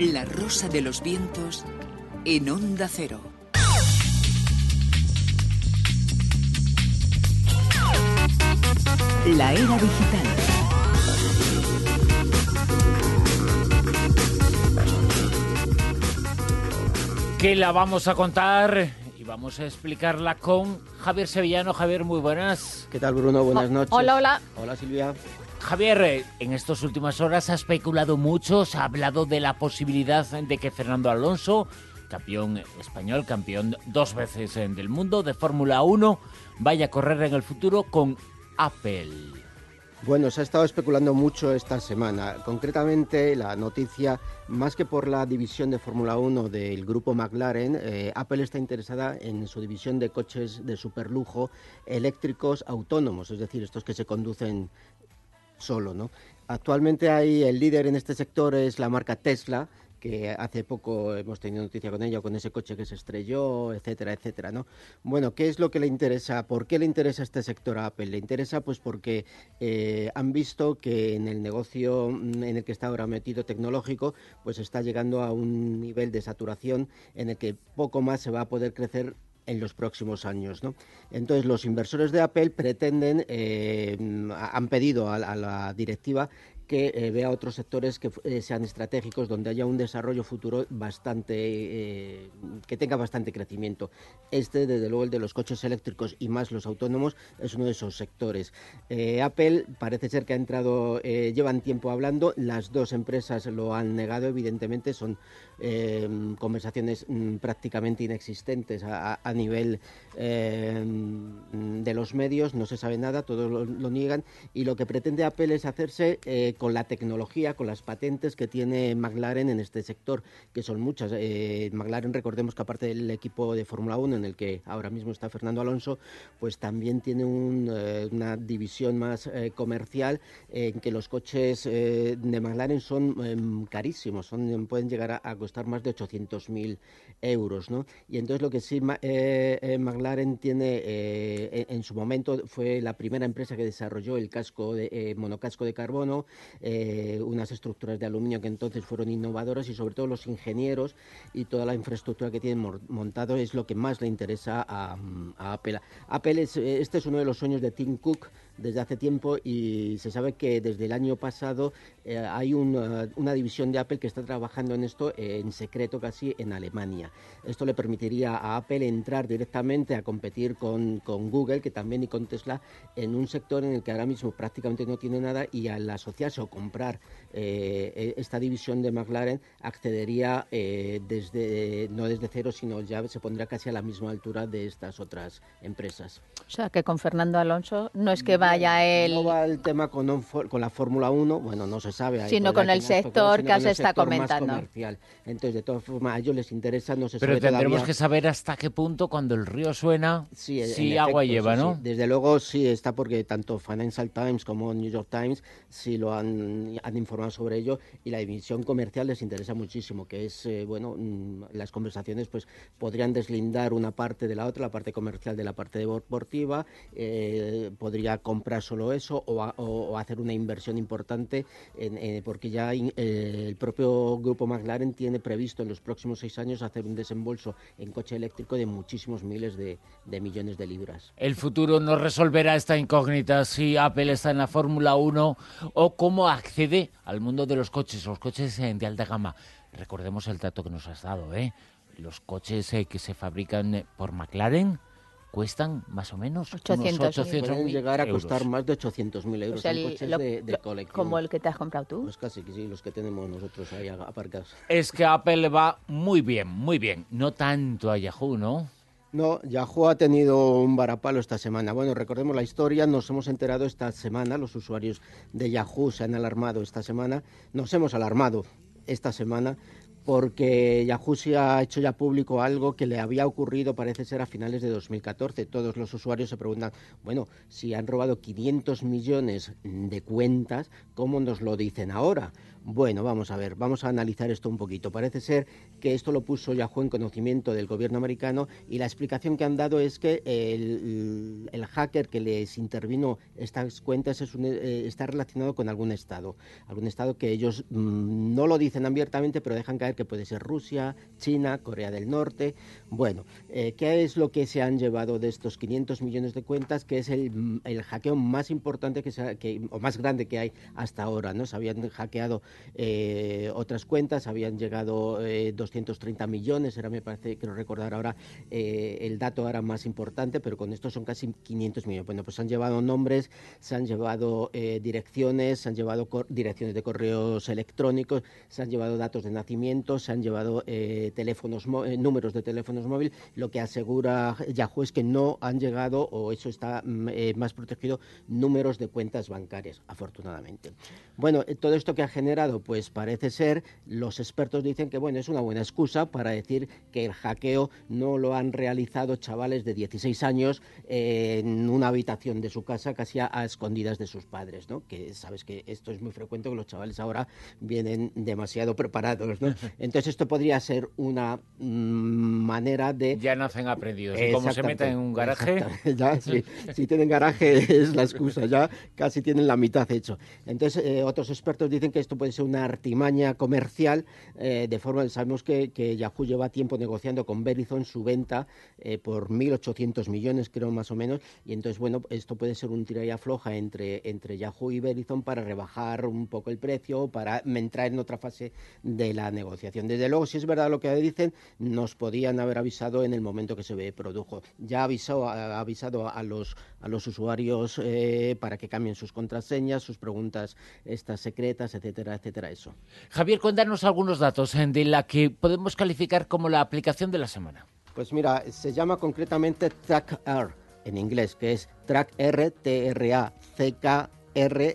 La rosa de los vientos en onda cero. La era digital. Que la vamos a contar y vamos a explicarla con Javier Sevillano. Javier, muy buenas. ¿Qué tal, Bruno? Buenas noches. Hola, hola. Hola, Silvia. Javier, en estas últimas horas ha especulado mucho, se ha hablado de la posibilidad de que Fernando Alonso, campeón español, campeón dos veces del mundo de Fórmula 1, vaya a correr en el futuro con Apple. Bueno, se ha estado especulando mucho esta semana. Concretamente, la noticia, más que por la división de Fórmula 1 del grupo McLaren, eh, Apple está interesada en su división de coches de superlujo eléctricos autónomos, es decir, estos que se conducen solo, ¿no? Actualmente hay el líder en este sector es la marca Tesla, que hace poco hemos tenido noticia con ella, con ese coche que se estrelló, etcétera, etcétera, ¿no? Bueno, ¿qué es lo que le interesa? ¿Por qué le interesa este sector a Apple? Le interesa pues porque eh, han visto que en el negocio mm, en el que está ahora metido tecnológico, pues está llegando a un nivel de saturación en el que poco más se va a poder crecer en los próximos años. ¿no? Entonces, los inversores de Apple pretenden, eh, han pedido a, a la directiva que eh, vea otros sectores que eh, sean estratégicos, donde haya un desarrollo futuro bastante, eh, que tenga bastante crecimiento. Este, desde luego, el de los coches eléctricos y más los autónomos, es uno de esos sectores. Apple parece ser que ha entrado, llevan tiempo hablando, las dos empresas lo han negado, evidentemente, son conversaciones mm, prácticamente inexistentes a, nivel de los medios, no se sabe nada, todos lo, niegan, y lo que pretende Apple es hacerse con la tecnología, con las patentes que tiene McLaren en este sector, que son muchas. Eh, McLaren, recordemos que aparte del equipo de Fórmula 1 en el que ahora mismo está Fernando Alonso, pues también tiene eh, una división más eh, comercial en que los coches de McLaren son em, carísimos, son, pueden llegar a, costar más de 800.000 euros. ¿no? Y entonces lo que sí McLaren tiene en su momento fue la primera empresa que desarrolló el casco de, monocasco de carbono, eh, unas estructuras de aluminio que entonces fueron innovadoras y sobre todo los ingenieros y toda la infraestructura que tienen montado es lo que más le interesa a, Apple. Apple es, este es uno de los sueños de Tim Cook desde hace tiempo y se sabe que desde el año pasado eh, hay una, una, división de Apple que está trabajando en esto en secreto casi en Alemania. Esto le permitiría a Apple entrar directamente a competir con, con Google, que también y con Tesla, en un sector en el que ahora mismo prácticamente no tiene nada y al asociarse o comprar eh, e, esta división de McLaren accedería eh, desde no desde cero, sino ya se pondría casi a la misma altura de estas otras empresas. O sea, que con Fernando Alonso no es que vaya él... No va el tema con, con la Fórmula 1, bueno, no se sabe. Sino con el sector que se está comentando. Entonces, de todas formas, a ellos les interesa, no se Pero sabe tendremos todavía... que saber hasta qué punto cuando el río suena, sí, sí agua efecto, lleva, sí, ¿no? Sí. Desde luego sí está porque tanto Financial Times como New York Times sí lo han, han informado sobre ello y la división comercial les interesa muchísimo, que es, eh, bueno, mmm, las conversaciones pues podrían deslindar una parte de la otra, la parte comercial de la parte deportiva, eh, podría comprar solo eso o, a, o, hacer una inversión importante en, eh, porque ya in, eh, el propio grupo McLaren tiene previsto en los próximos seis años hacer un desembolso en coche eléctrico de muchísimos miles de, de millones de libras. El futuro nos resolverá esta incógnita si Apple está en la Fórmula 1 o cómo accede al mundo de los coches, los coches de alta gama. Recordemos el dato que nos has dado, ¿eh? Los coches eh, que se fabrican eh, por McLaren cuestan más o menos 800, unos 800 pueden llegar a euros. costar más de 800.000 euros O sea, en el- coches lo- de, colección. Como el que te has comprado tú. Pues casi que sí, los que tenemos nosotros ahí aparcados. Es que a Apple le va muy bien, muy bien. No tanto a Yahoo, ¿no? No, Yahoo ha tenido un varapalo esta semana. Bueno, recordemos la historia, nos hemos enterado esta semana, los usuarios de Yahoo se han alarmado esta semana, nos hemos alarmado esta semana porque Yahoo se ha hecho ya público algo que le había ocurrido, parece ser, a finales de 2014. Todos los usuarios se preguntan, bueno, si han robado 500 millones de cuentas, ¿cómo nos lo dicen ahora? Bueno, vamos a ver, vamos a analizar esto un poquito. Parece ser que esto lo puso Yahoo en conocimiento del gobierno americano y la explicación que han dado es que el, hacker que les intervino estas cuentas eh, está relacionado con algún estado, algún estado que ellos mm, no lo dicen abiertamente, pero dejan caer que puede ser Rusia, China, Corea del Norte. Bueno, eh, ¿qué es lo que se han llevado de estos 500 millones de cuentas? Que es el, hackeo más importante que, o más grande que hay hasta ahora, ¿no? Se habían hackeado eh, otras cuentas, habían llegado 230 millones, era me parece, quiero recordar ahora el dato ahora más importante, pero con esto son casi 500 millones. Bueno, pues han llevado nombres, se han llevado direcciones, se han llevado direcciones de correos electrónicos, se han llevado datos de nacimiento, se han llevado eh, teléfonos, eh, números de teléfonos móviles. Lo que asegura Yahoo es que no han llegado, o eso está mm, eh, más protegido, números de cuentas bancarias, afortunadamente. Bueno, todo esto que ha generado, pues parece ser, los expertos dicen que bueno, es una buena excusa para decir que el hackeo no lo han realizado chavales de 16 años en una habitación de su casa, casi a, escondidas de sus padres, ¿no? Que sabes que esto es muy frecuente, que los chavales ahora vienen demasiado preparados, ¿no? Entonces esto podría ser una mm, manera de... Ya nacen aprendidos. Y como se meten en un garaje... Ya, si tienen garaje es la excusa, ya casi tienen la mitad hecho. Entonces eh, otros expertos dicen que esto puede ser una artimaña comercial, eh, de forma... Sabemos que, que, Yahoo lleva tiempo negociando con Verizon su venta eh, por 1.800 millones, creo más o menos, y entonces, bueno, esto puede ser un tira y afloja entre, entre Yahoo y Verizon para rebajar un poco el precio, para entrar en otra fase de la negociación. Desde luego, si es verdad lo que dicen, nos podían haber avisado en el momento que se produjo. Ya avisó, ha avisado a los, a los usuarios eh, para que cambien sus contraseñas, sus preguntas estas secretas, etcétera, etcétera, eso. Javier, cuéntanos algunos datos eh, de la que podemos calificar como la aplicación de la semana. Pues mira, se llama concretamente TrackR en inglés, que es TrackR, T-R-A-C-K-R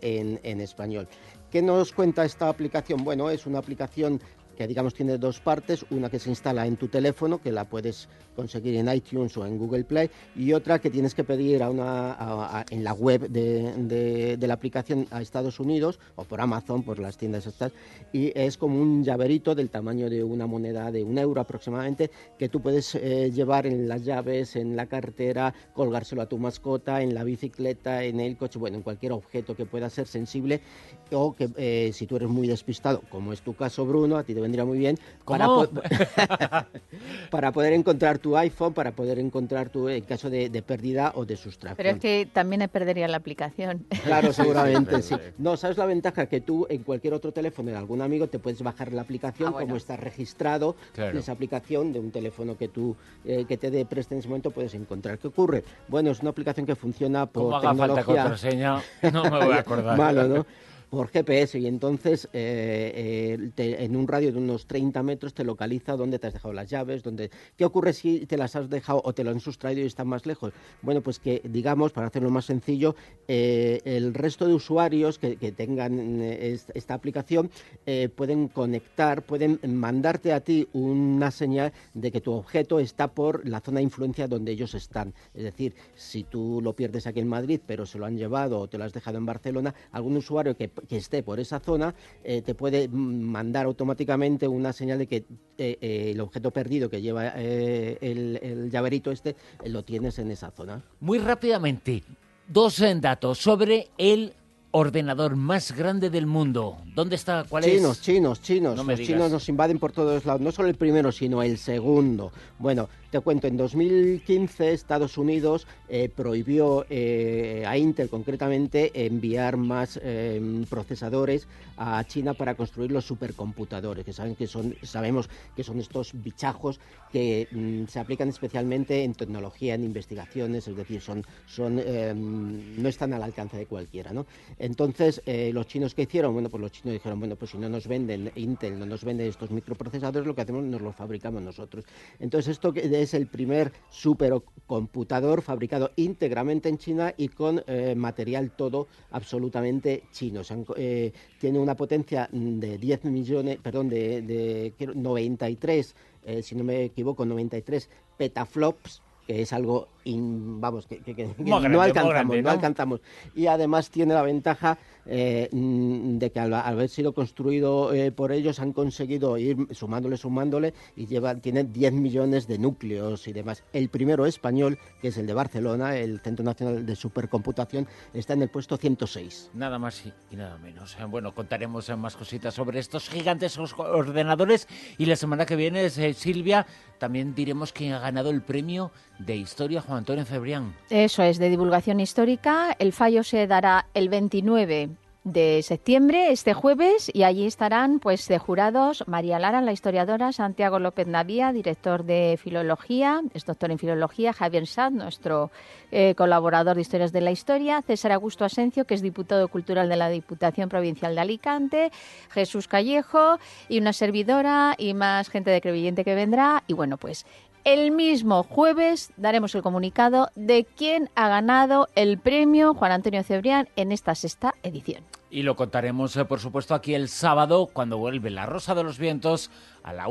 en, en español. ¿Qué nos cuenta esta aplicación? Bueno, es una aplicación que digamos tiene dos partes, una que se instala en tu teléfono, que la puedes conseguir en iTunes o en Google Play, y otra que tienes que pedir a una, en la web de, la aplicación a Estados Unidos o por Amazon, por las tiendas estas, y es como un llaverito del tamaño de una moneda de un euro aproximadamente, que tú puedes eh, llevar en las llaves, en la cartera, colgárselo a tu mascota, en la bicicleta, en el coche, bueno, en cualquier objeto que pueda ser sensible, o que eh, si tú eres muy despistado, como es tu caso Bruno, a ti te vendría muy bien, para, para poder encontrar tu iPhone para poder encontrar tu en caso de, pérdida o de sustracción. Pero es que también perdería la aplicación. Claro, seguramente, sí. No, ¿sabes la ventaja? Que tú en cualquier otro teléfono de algún amigo te puedes bajar la aplicación, ah, como está registrado en esa aplicación de un teléfono que tú eh, que te dé preste en ese momento puedes encontrar. ¿Qué ocurre? Bueno, es una aplicación que funciona por como haga falta contraseña, no me voy a acordar. Malo, ¿no? Por GPS y entonces eh, eh, en un radio de unos 30 metros te localiza dónde te has dejado las llaves, dónde... ¿Qué ocurre si te las has dejado o te lo han sustraído y están más lejos? Bueno, pues que digamos, para hacerlo más sencillo, eh, el resto de usuarios que, tengan esta aplicación pueden conectar, pueden mandarte a ti una señal de que tu objeto está por la zona de influencia donde ellos están. Es decir, si tú lo pierdes aquí en Madrid, pero se lo han llevado o te lo has dejado en Barcelona, algún usuario que que esté por esa zona eh, te puede mandar automáticamente una señal de que eh, eh, el objeto perdido que lleva el, el, llaverito este lo tienes en esa zona. Muy rápidamente, dos datos sobre el ordenador más grande del mundo. ¿Dónde está? ¿Cuál chinos, es? Chinos, chinos, chinos. Los chinos nos invaden por todos lados. No solo el primero, sino el segundo. Bueno, te cuento, en 2015 Estados Unidos eh, prohibió eh, a Intel concretamente enviar más em, procesadores a China para construir los supercomputadores, que saben que son, sabemos que son estos bichajos que mm, se aplican especialmente en tecnología, en investigaciones, es decir, son, son no están al alcance de cualquiera, ¿no? Entonces, eh, los chinos que hicieron, bueno, pues los chinos dijeron, bueno, pues si no nos venden Intel, no nos vende estos microprocesadores, lo que hacemos nos los fabricamos nosotros. Entonces, esto que es el primer supercomputador fabricado íntegramente en China y con eh, material todo absolutamente chino. Eh, tiene una potencia de 10 millones, perdón, de, de 93, eh, si no me equivoco, 93 petaflops que es algo, vamos, que, no, alcanzamos, ¿no? alcanzamos. Y además tiene la ventaja eh, mm, de que al, haber sido construido eh, por ellos han conseguido ir sumándole, sumándole y llevan, tienen 10 millones de núcleos y demás. El primero español, que es el de Barcelona, el Centro Nacional de Supercomputación, está en el puesto 106. Nada más y nada menos. Bueno, contaremos más cositas sobre estos gigantes ordenadores y la semana que viene, Silvia, también diremos quién ha ganado el premio de Historia Juan Antonio Cebrián. Eso es, de divulgación histórica. El fallo se dará el 29 de septiembre, este jueves, y allí estarán pues de jurados María Lara, la historiadora, Santiago López Navía, director de Filología, es doctor en Filología, Javier Sad, nuestro eh, colaborador de Historias de la Historia, César Augusto Asencio, que es diputado cultural de la Diputación Provincial de Alicante, Jesús Callejo y una servidora y más gente de Crevillente que vendrá. Y bueno, pues el mismo jueves daremos el comunicado de quién ha ganado el premio Juan Antonio Cebrián en esta sexta edición. Y lo contaremos, eh, por supuesto, aquí el sábado, cuando vuelve la Rosa de los Vientos a la.